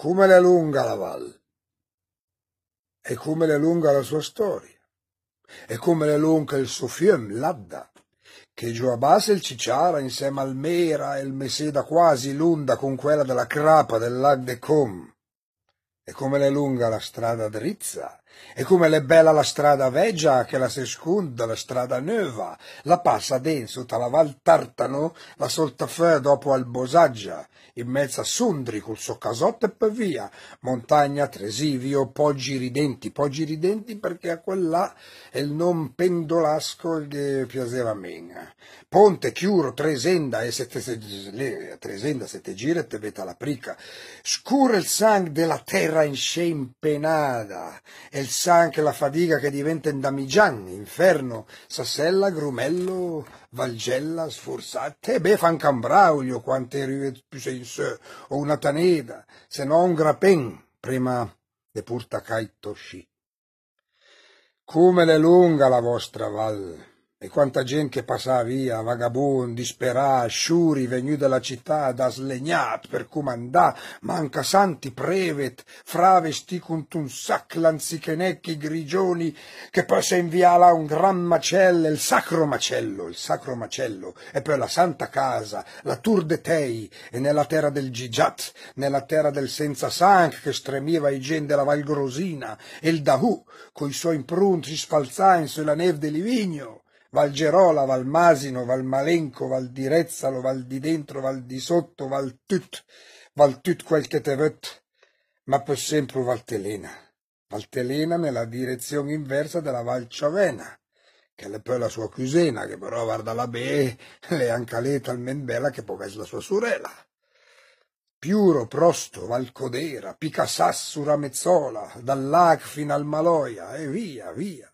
come è lunga la Val, e come è lunga la sua storia, e come è lunga il suo fiume, l'Adda, che giù a base il Cicciara insieme al Mera e il Meseda quasi l'unda con quella della Crapa del Lag de Com. E come è lunga la strada drizza, e come è bella la strada veggia che la seconda, la strada nuova, la passa dentro la Val Tartano, la soltafè dopo al Bosaggia, in mezzo a Sundri col suo casotto e poi via, montagna, Tresivio, Poggi Ridenti, Poggi Ridenti perché a quella è il non pendolasco che piaceva a me. Ponte, Chiuro, Tresenda e sette, Tresenda, sette gire e te veta la prica. Scura il sangue della terra in scempenada, e il sangue la fatica che diventa in damigian, inferno, sassella, grumello, valgella, sforzate, beh, fan cambraulio, quante rive più sei o una taneda, se no un grapen, prima de purta caito sci. Come l'è lunga la vostra val, e quanta gente che passa via, vagabondi, disperà, sciuri, venu dalla città da slegnat per comandà, manca santi prevet, fravesti con un sac lanzichenecchi grigioni, che possa inviare un gran macello, il sacro macello, il sacro macello, e per la santa casa, la Tour de Tei, e nella terra del Gigiat, nella terra del senza sanc che stremiva i gen della Val Grosina, e il Dahu, coi suoi imprunti sfalzain sulla neve di Livigno, Val Gerola, Val Masino, Val di dentro, Val di sotto, Val tut, Val tut quel che te vet, ma per sempre Valtelena. Valtelena nella direzione inversa della Val Ciavena, che è poi la sua cusina, che però guarda la be, le anche lei talmente bella che può essere la sua sorella. Piuro, Prosto, Valcodera, Picasassu, Ramezzola, dal Lac fino al Maloia, e via, via.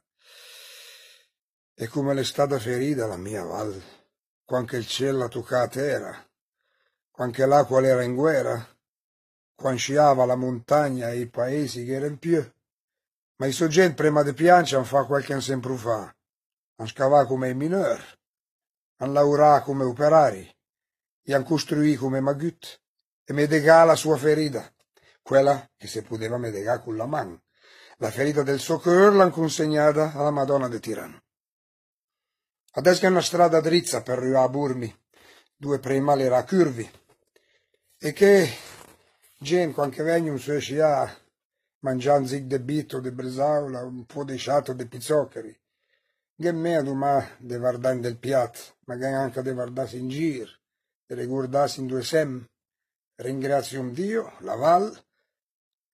E come l'è stata ferita la mia val, quando il cielo a terra, quando l'acqua era in guerra, quando sciava la montagna e i paesi che erano più. Ma i soggetti prima di piangere hanno fatto qualche sempre fa, hanno scavato come i minori, hanno lavorato come operari, e hanno costruito come magut, e medegà la sua ferita, quella che si poteva medegà con la mano. La ferita del suo cuore l'hanno consegnata alla Madonna di Tirano. Adesso è una strada drizza per arrivare a Burmi, due prima le era curvi. E che gente, quando vengono su a mangiando zig de bito, de bresaula, un po' di sciato, de pizzoccheri. Che meno ma de guardare del piatto, ma che anche de guardarsi in giro, de riguardarsi in due sem. Ringrazio un Dio, la Val,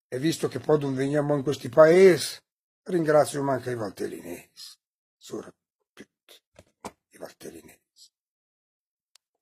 e visto che poi non veniamo in questi paesi, ringrazio anche i valtellinesi. Sura partnerini.